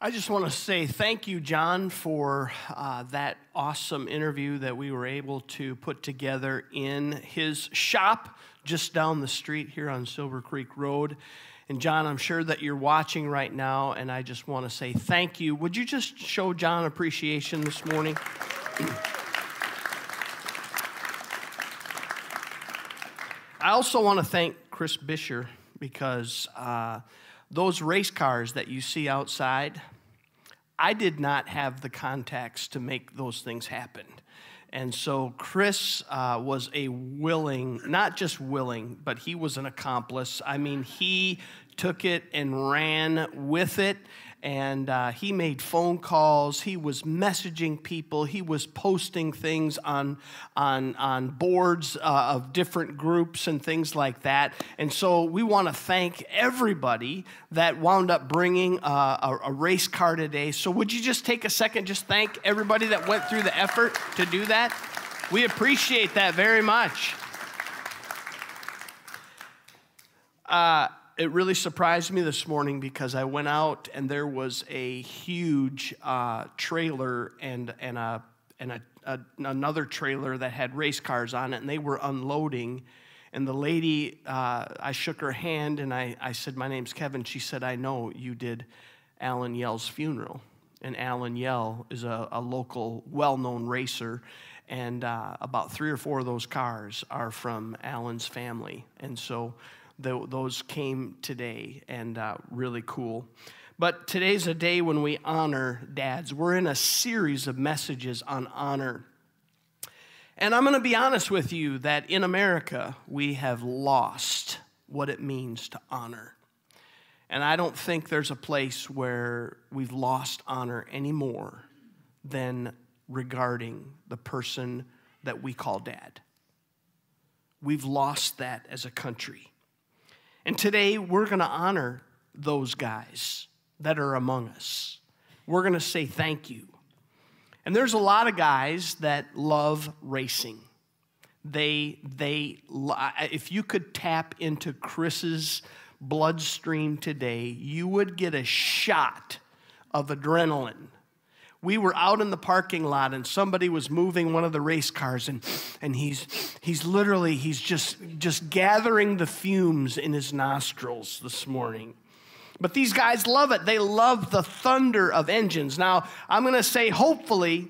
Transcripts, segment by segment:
I just want to say thank you, John, for uh, that awesome interview that we were able to put together in his shop just down the street here on Silver Creek Road. And, John, I'm sure that you're watching right now, and I just want to say thank you. Would you just show John appreciation this morning? I also want to thank Chris Bisher because. Uh, those race cars that you see outside, I did not have the contacts to make those things happen. And so Chris uh, was a willing, not just willing, but he was an accomplice. I mean, he took it and ran with it and uh, he made phone calls. He was messaging people. He was posting things on, on, on boards uh, of different groups and things like that. And so we want to thank everybody that wound up bringing uh, a, a race car today. So would you just take a second, just thank everybody that went through the effort to do that? We appreciate that very much. Uh, it really surprised me this morning because I went out and there was a huge uh, trailer and, and, a, and a, a, another trailer that had race cars on it, and they were unloading. And the lady, uh, I shook her hand and I, I said, My name's Kevin. She said, I know you did Alan Yell's funeral. And Alan Yell is a, a local, well known racer. And uh, about three or four of those cars are from Alan's family. And so the, those came today and uh, really cool. But today's a day when we honor dads. We're in a series of messages on honor. And I'm going to be honest with you that in America, we have lost what it means to honor. And I don't think there's a place where we've lost honor any more than regarding the person that we call dad. We've lost that as a country. And today we're going to honor those guys that are among us. We're going to say thank you. And there's a lot of guys that love racing. They, they, if you could tap into Chris's bloodstream today, you would get a shot of adrenaline we were out in the parking lot and somebody was moving one of the race cars and, and he's, he's literally he's just, just gathering the fumes in his nostrils this morning. But these guys love it. They love the thunder of engines. Now i'm going to say hopefully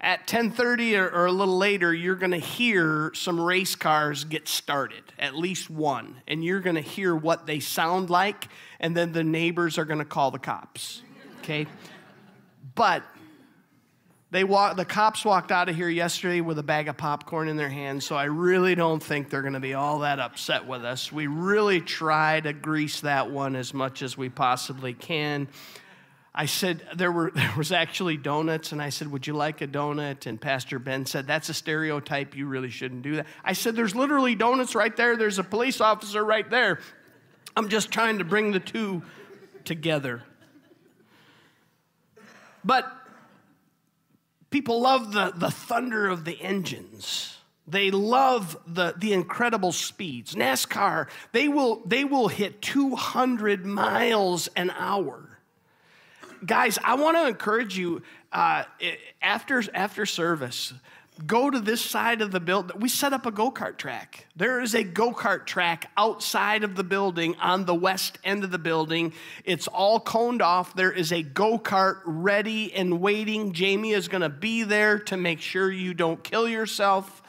at 10.30 or, or a little later you're going to hear some race cars get started at least one. And you're going to hear what they sound like and then the neighbors are going to call the cops okay? But they walk, the cops walked out of here yesterday with a bag of popcorn in their hands, so I really don't think they're going to be all that upset with us. We really try to grease that one as much as we possibly can. I said there were there was actually donuts, and I said, "Would you like a donut?" And Pastor Ben said, "That's a stereotype. You really shouldn't do that." I said, "There's literally donuts right there. There's a police officer right there. I'm just trying to bring the two together." But People love the, the thunder of the engines. They love the, the incredible speeds. NASCAR, they will, they will hit 200 miles an hour. Guys, I want to encourage you uh, after, after service, go to this side of the building. We set up a go kart track. There is a go kart track outside of the building on the west end of the building. It's all coned off. There is a go kart ready and waiting. Jamie is going to be there to make sure you don't kill yourself.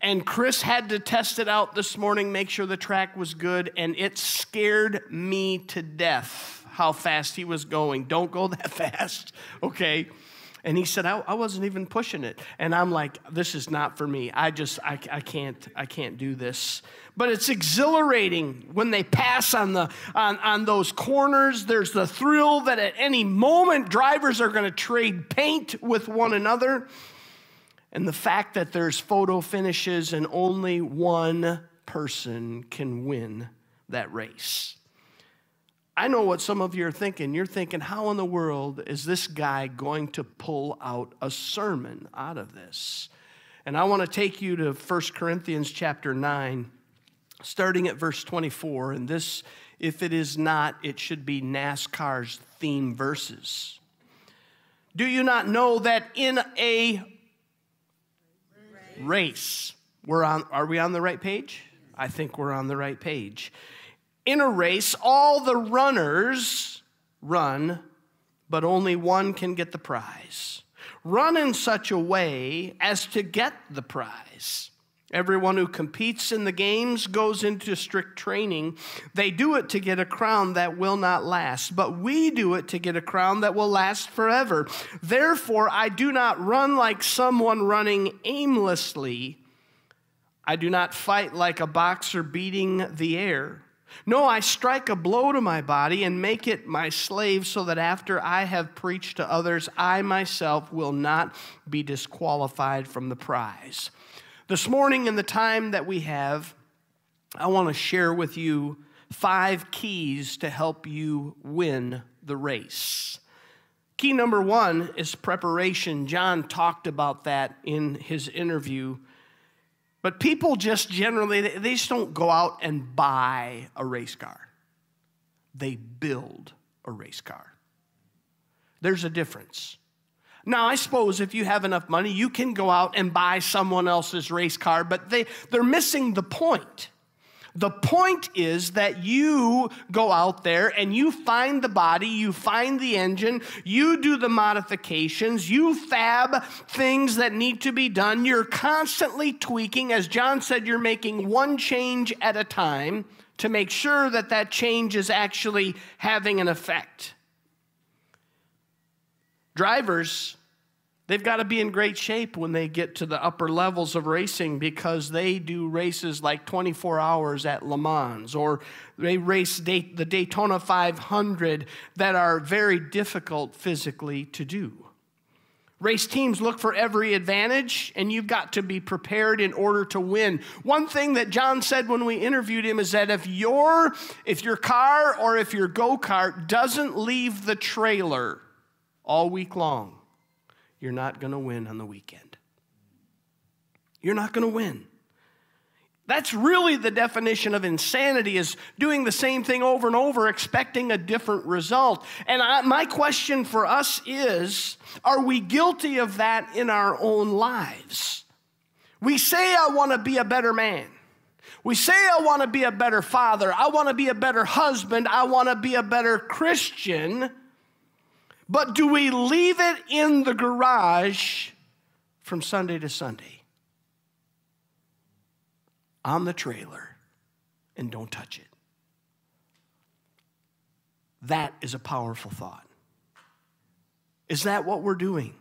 And Chris had to test it out this morning, make sure the track was good, and it scared me to death how fast he was going. Don't go that fast, okay? And he said, I, I, wasn't even pushing it. And I'm like, this is not for me. I just, I, I can't, I can't do this. But it's exhilarating when they pass on, the, on, on those corners. There's the thrill that at any moment drivers are going to trade paint with one another. And the fact that there's photo finishes and only one person can win that race. I know what some of you are thinking. You're thinking, how in the world is this guy going to pull out a sermon out of this? And I want to take you to 1 Corinthians chapter 9, starting at verse 24. And this If it is not, it should be NASCAR's theme verses. Do you not know that in a race, we're on, are we on the right page? I think we're on the right page. In a race, all the runners run, but only one can get the prize. Run in such a way as to get the prize. Everyone who competes in the games goes into strict training. They do it to get a crown that will not last, but we do it to get a crown that will last forever. Therefore, I do not run like someone running aimlessly. I do not fight like a boxer beating the air. No, I strike a blow to my body and make it my slave so that after I have preached to others, I myself will not be disqualified from the prize. This morning, in the time that we have, I want to share with you five keys to help you win the race. Key number one is preparation. John talked about that in his interview. But people just generally, they just don't go out and buy a race car, they build a race car. There's a difference. Now, I suppose if you have enough money, you can go out and buy someone else's race car, but they, they're missing the point. The point is that you go out there and you find the body, you find the engine, you do the modifications, you fab things that need to be done. You're constantly tweaking. As John said, you're making one change at a time to make sure that that change is actually having an effect. Drivers, they've got to be in great shape when they get to the upper levels of racing because they do races like 24 hours at Le Mans or they race the Daytona 500 that are very difficult physically to do. Race teams look for every advantage, and you've got to be prepared in order to win. One thing that John said when we interviewed him is that if your if your car or if your go-kart doesn't leave the trailer all week long, you're not going to win on the weekend. You're not going to win. That's really the definition of insanity is doing the same thing over and over expecting a different result. And I, my question for us is are we guilty of that in our own lives? We say I want to be a better man. We say I want to be a better father. I want to be a better husband. I want to be a better Christian. But do we leave it in the garage from Sunday to Sunday? On the trailer and don't touch it. That is a powerful thought. Is that what we're doing?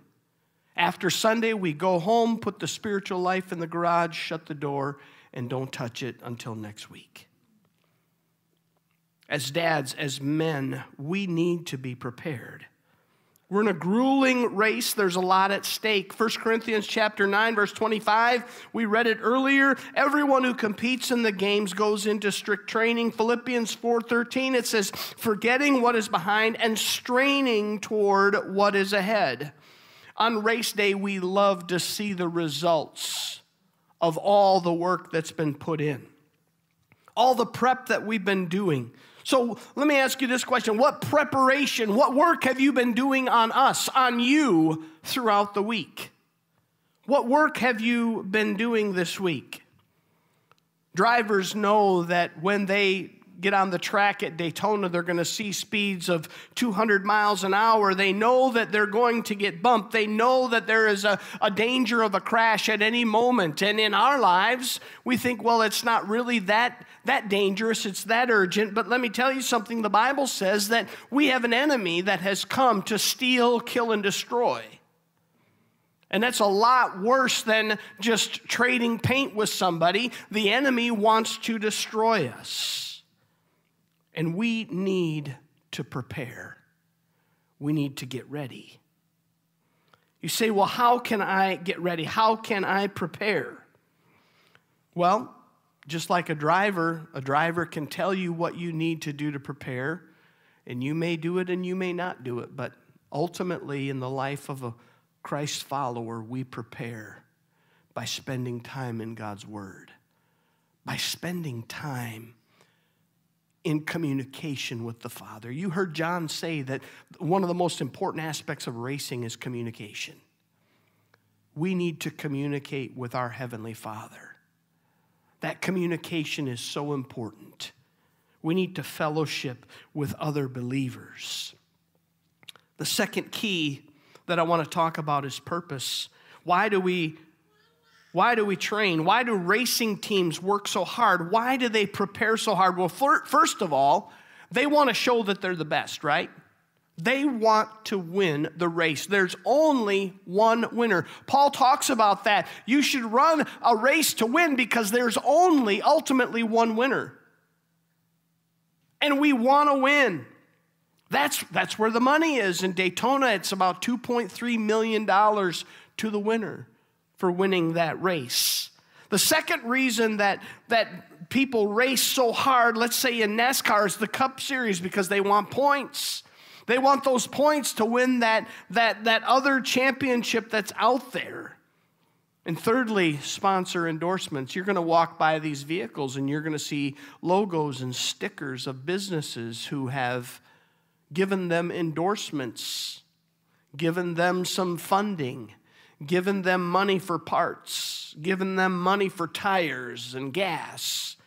After Sunday, we go home, put the spiritual life in the garage, shut the door, and don't touch it until next week. As dads, as men, we need to be prepared. We're in a grueling race. There's a lot at stake. 1 Corinthians chapter 9 verse 25, we read it earlier. Everyone who competes in the games goes into strict training. Philippians 4:13 it says, "Forgetting what is behind and straining toward what is ahead." On race day, we love to see the results of all the work that's been put in. All the prep that we've been doing. So let me ask you this question What preparation, what work have you been doing on us, on you, throughout the week? What work have you been doing this week? Drivers know that when they get on the track at Daytona, they're going to see speeds of 200 miles an hour. They know that they're going to get bumped. They know that there is a, a danger of a crash at any moment. And in our lives, we think, well, it's not really that, that dangerous, it's that urgent. But let me tell you something the Bible says that we have an enemy that has come to steal, kill, and destroy. And that's a lot worse than just trading paint with somebody. The enemy wants to destroy us. And we need to prepare. We need to get ready. You say, well, how can I get ready? How can I prepare? Well, just like a driver, a driver can tell you what you need to do to prepare, and you may do it and you may not do it, but ultimately, in the life of a Christ follower, we prepare by spending time in God's Word, by spending time in communication with the Father. You heard John say that one of the most important aspects of racing is communication. We need to communicate with our Heavenly Father. That communication is so important. We need to fellowship with other believers. The second key that I want to talk about is purpose. Why do we why do we train? Why do racing teams work so hard? Why do they prepare so hard? Well, first of all, they want to show that they're the best, right? They want to win the race. There's only one winner. Paul talks about that. You should run a race to win because there's only ultimately one winner. And we want to win. That's, that's where the money is. In Daytona, it's about $2.3 million to the winner for winning that race. The second reason that, that people race so hard, let's say in NASCAR, is the Cup Series because they want points. They want those points to win that, that, that other championship that's out there. And thirdly, sponsor endorsements. You're going to walk by these vehicles and you're going to see logos and stickers of businesses who have given them endorsements, given them some funding given them money for parts, given them money for tires and gas.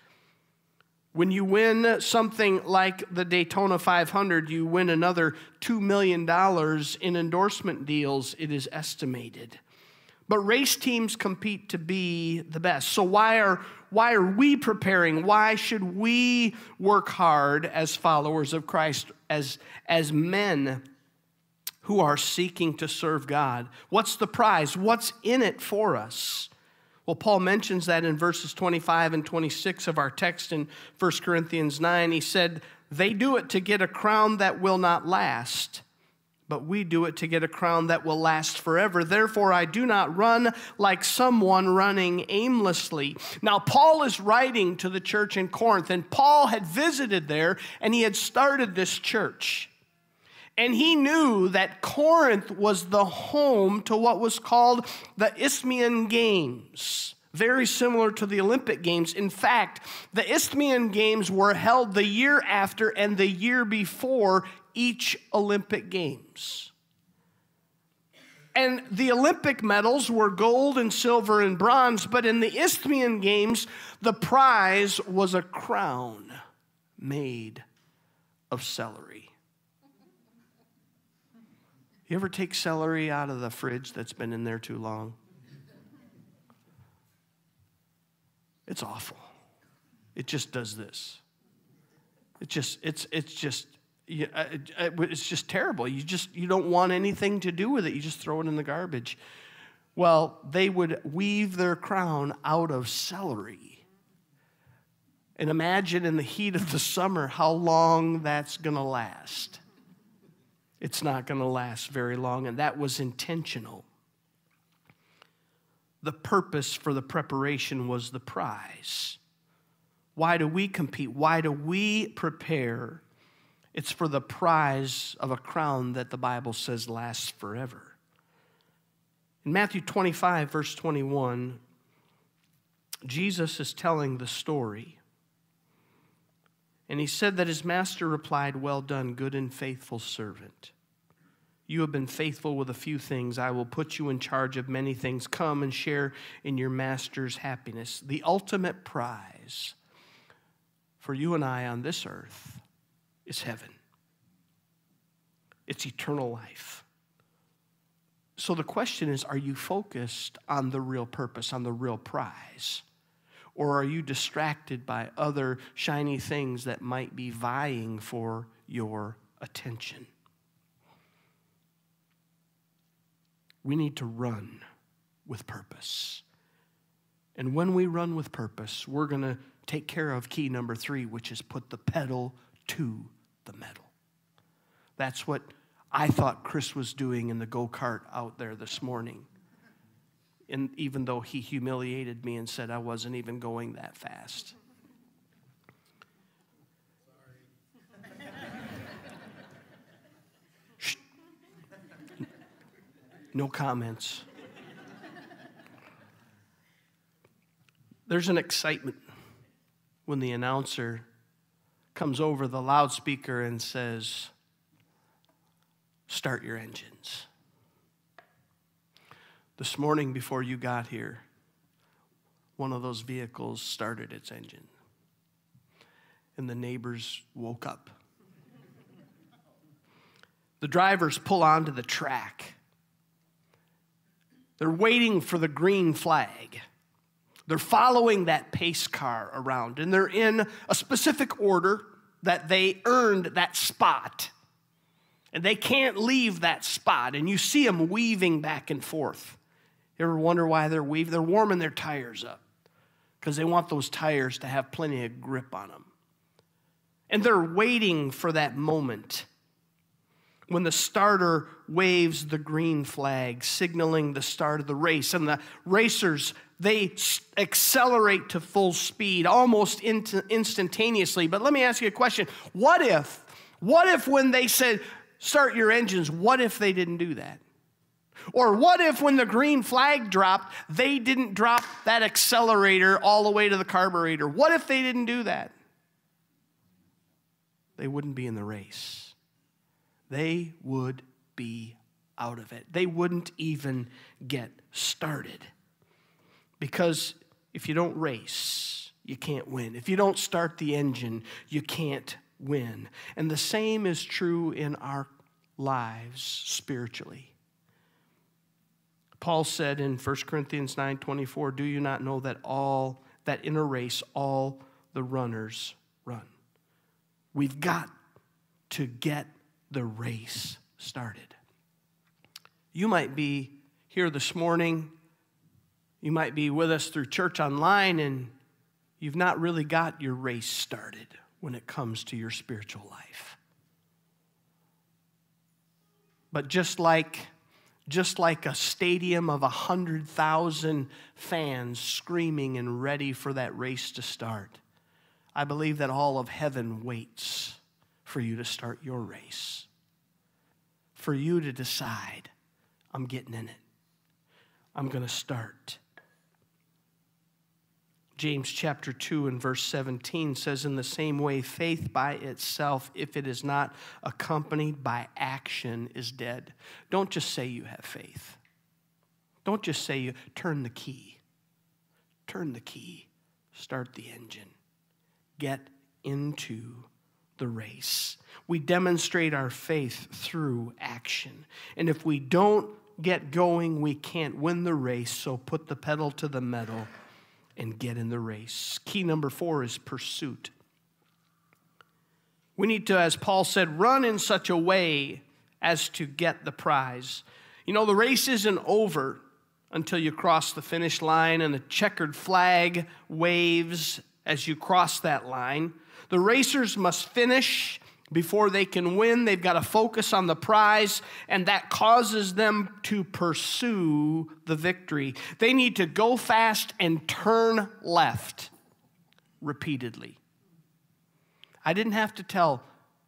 When you win something like the Daytona 500, you win another $2 million in endorsement deals, it is estimated. But race teams compete to be the best. So, why are, why are we preparing? Why should we work hard as followers of Christ, as, as men who are seeking to serve God. What's the prize? What's in it for us? Well, Paul mentions that in verses 25 and 26 of our text in 1 Corinthians 9. He said, They do it to get a crown that will not last, but we do it to get a crown that will last forever. Therefore, I do not run like someone running aimlessly. Now, Paul is writing to the church in Corinth, and Paul had visited there and he had started this church. And he knew that Corinth was the home to what was called the Isthmian Games, very similar to the Olympic Games. In fact, the Isthmian Games were held the year after and the year before each Olympic Games. And the Olympic medals were gold and silver and bronze, but in the Isthmian Games, the prize was a crown made of celery. You ever take celery out of the fridge that's been in there too long? It's awful. It just does this. It just, it's, it's just, it's just terrible. You just, you don't want anything to do with it. You just throw it in the garbage. Well, they would weave their crown out of celery. And imagine in the heat of the summer how long that's going to last it's not going to last very long, and that was intentional. The purpose for the preparation was the prize. Why do we compete? Why do we prepare? It's for the prize of a crown that the Bible says lasts forever. In Matthew 25, verse 21, Jesus is telling the story. And he said that his master replied, Well done, good and faithful servant. You have been faithful with a few things. I will put you in charge of many things. Come and share in your master's happiness. The ultimate prize for you and I on this earth is heaven, it's eternal life. So the question is are you focused on the real purpose, on the real prize? Or are you distracted by other shiny things that might be vying for your attention? we need to run with purpose. And when we run with purpose, we're going to take care of key number three, which is put the pedal to the metal. That's what I thought Chris was doing in the go kart out there this morning. And even though he humiliated me and said I wasn't even going that fast. No comments. There's an excitement when the announcer comes over the loudspeaker and says, Start your engines. This morning, before you got here, one of those vehicles started its engine, and the neighbors woke up. The drivers pull onto the track. They're waiting for the green flag. They're following that pace car around, and they're in a specific order that they earned that spot. And they can't leave that spot, and you see them weaving back and forth. You ever wonder why they're weaving? They're warming their tires up because they want those tires to have plenty of grip on them. And they're waiting for that moment when the starter waves the green flag, signaling the start of the race. And the racers, they accelerate to full speed almost instantaneously. But let me ask you a question. What if, what if when they said, start your engines, what if they didn't do that? Or what if when the green flag dropped, they didn't drop that accelerator all the way to the carburetor? What if they didn't do that? They wouldn't be in the race. They would be out of it. They wouldn't even get started. Because if you don't race, you can't win. If you don't start the engine, you can't win. And the same is true in our lives spiritually. Paul said in 1 Corinthians 9:24, "Do you not know that all that in a race all the runners run?" We've got to get the race started. You might be here this morning, you might be with us through church online and you've not really got your race started when it comes to your spiritual life. But just like just like a stadium of 100,000 fans screaming and ready for that race to start. I believe that all of heaven waits for you to start your race, for you to decide, I'm getting in it. I'm going to start. James chapter 2 and verse 17 says, In the same way, faith by itself, if it is not accompanied by action, is dead. Don't just say you have faith. Don't just say you turn the key. Turn the key. Start the engine. Get into the race. We demonstrate our faith through action. And if we don't get going, we can't win the race. So put the pedal to the metal and get in the race. Key number four is pursuit. We need to, as Paul said, run in such a way as to get the prize. You know, the race isn't over until you cross the finish line and the checkered flag waves as you cross that line. The racers must finish before they can win. They've got to focus on the prize, and that causes them to pursue the victory. They need to go fast and turn left repeatedly. I didn't have to tell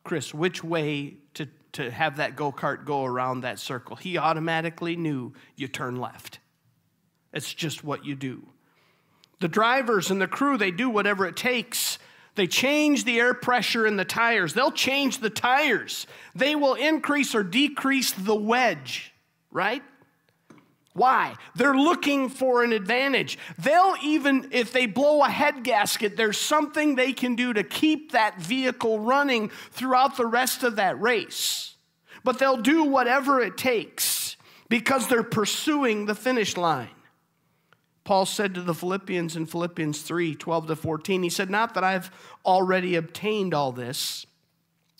Chris which way to, to have that go kart go around that circle. He automatically knew you turn left. It's just what you do. The drivers and the crew, they do whatever it takes they change the air pressure in the tires. They'll change the tires. They will increase or decrease the wedge, right? Why? They're looking for an advantage. They'll even, if they blow a head gasket, there's something they can do to keep that vehicle running throughout the rest of that race. But they'll do whatever it takes because they're pursuing the finish line. Paul said to the Philippians in Philippians 3 12 to 14, he said, Not that I've already obtained all this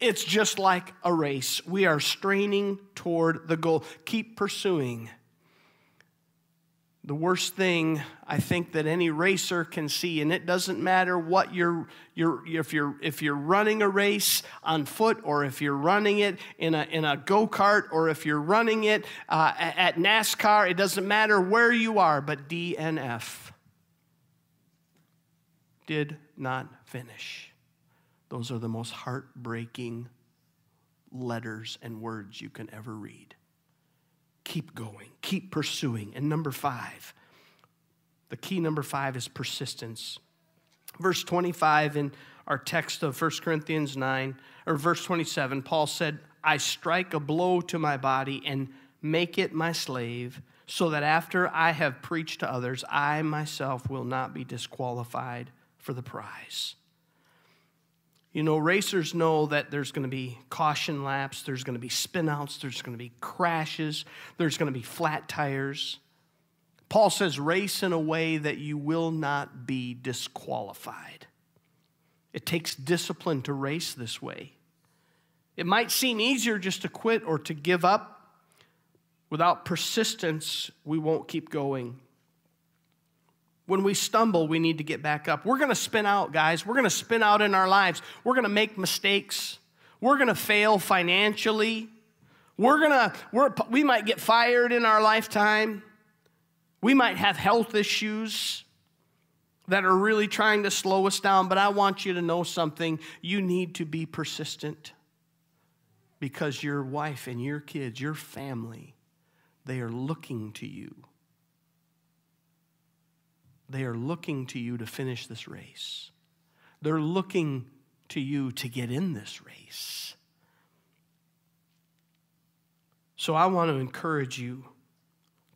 It's just like a race. We are straining toward the goal. Keep pursuing. the worst thing I think that any racer can see, and it doesn't matter what you're, you're if you're if you're running a race on foot or if you're running it in a in a go kart or if you're running it uh, at NASCAR, it doesn't matter where you are. But DNF did not finish. Those are the most heartbreaking letters and words you can ever read keep going, keep pursuing. And number five, the key number five is persistence. Verse 25 in our text of 1 Corinthians 9, or verse 27, Paul said, I strike a blow to my body and make it my slave, so that after I have preached to others, I myself will not be disqualified for the prize. You know, racers know that there's going to be caution laps, there's going to be spinouts, there's going to be crashes, there's going to be flat tires. Paul says, race in a way that you will not be disqualified. It takes discipline to race this way. It might seem easier just to quit or to give up. Without persistence, we won't keep going. When we stumble, we need to get back up. We're going to spin out, guys. We're going to spin out in our lives. We're going to make mistakes. We're going to fail financially. We're going to, we're, we might get fired in our lifetime. We might have health issues that are really trying to slow us down, but I want you to know something. You need to be persistent because your wife and your kids, your family, they are looking to you. They are looking to you to finish this race. They're looking to you to get in this race. So I want to encourage you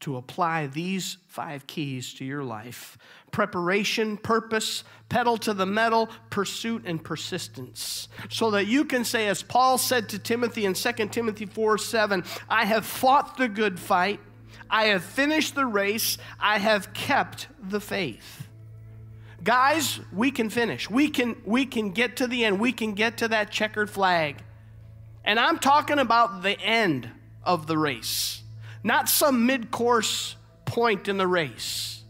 to apply these five keys to your life preparation, purpose, pedal to the metal, pursuit, and persistence. So that you can say, as Paul said to Timothy in 2 Timothy 4 7, I have fought the good fight. I have finished the race. I have kept the faith. Guys, we can finish. We can, we can get to the end. We can get to that checkered flag. And I'm talking about the end of the race, not some mid course point in the race.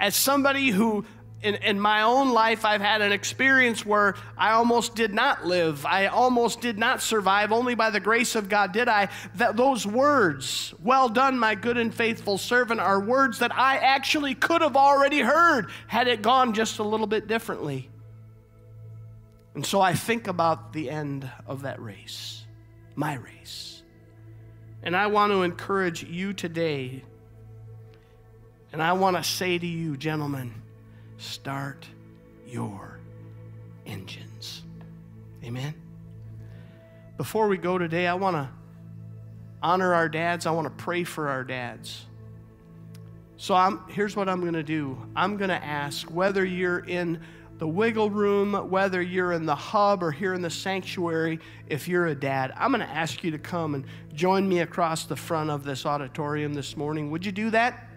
As somebody who in, in my own life, I've had an experience where I almost did not live. I almost did not survive. Only by the grace of God did I. That those words, well done, my good and faithful servant, are words that I actually could have already heard had it gone just a little bit differently. And so I think about the end of that race, my race. And I want to encourage you today. And I want to say to you, gentlemen, start your engines. Amen. Before we go today, I want to honor our dads. I want to pray for our dads. So I'm, here's what I'm going to do I'm going to ask whether you're in the wiggle room, whether you're in the hub or here in the sanctuary, if you're a dad, I'm going to ask you to come and join me across the front of this auditorium this morning. Would you do that?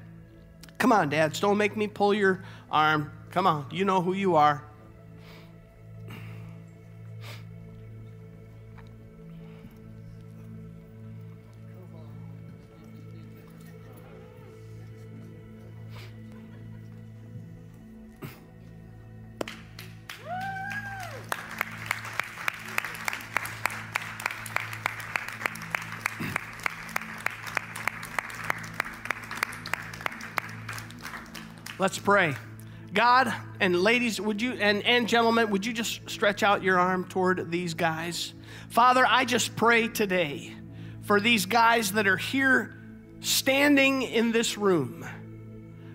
Come on, dads, don't make me pull your arm. Come on, you know who you are. Let's pray. God and ladies, would you, and, and gentlemen, would you just stretch out your arm toward these guys? Father, I just pray today for these guys that are here standing in this room.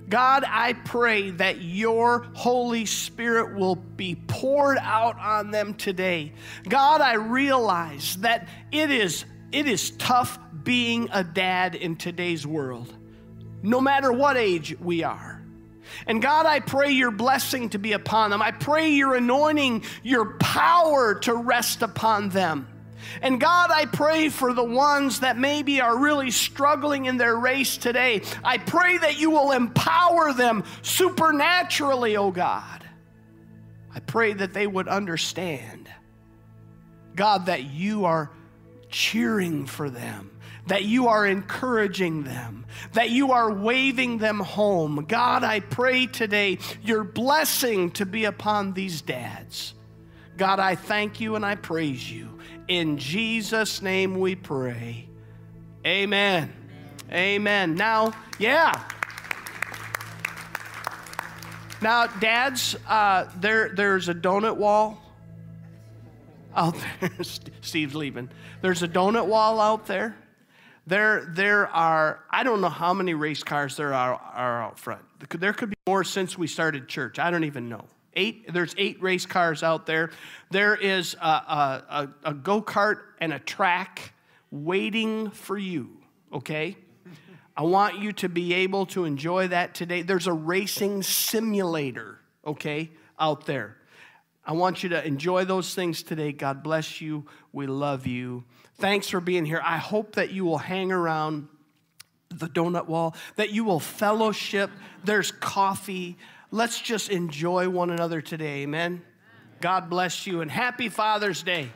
God, I pray that your Holy Spirit will be poured out on them today. God, I realize that it is, it is tough being a dad in today's world, no matter what age we are. And God, I pray your blessing to be upon them. I pray your anointing, your power to rest upon them. And God, I pray for the ones that maybe are really struggling in their race today. I pray that you will empower them supernaturally, oh God. I pray that they would understand, God, that you are cheering for them that you are encouraging them, that you are waving them home. God, I pray today your blessing to be upon these dads. God, I thank you and I praise you. In Jesus' name we pray. Amen. Amen. Now, yeah. Now, dads, uh, there, there's a donut wall out there. Steve's leaving. There's a donut wall out there. There, there are, I don't know how many race cars there are, are out front. There could be more since we started church. I don't even know. Eight, there's eight race cars out there. There is a, a, a, a go kart and a track waiting for you, okay? I want you to be able to enjoy that today. There's a racing simulator, okay, out there. I want you to enjoy those things today. God bless you. We love you. Thanks for being here. I hope that you will hang around the donut wall, that you will fellowship. There's coffee. Let's just enjoy one another today. Amen. God bless you and happy Father's Day.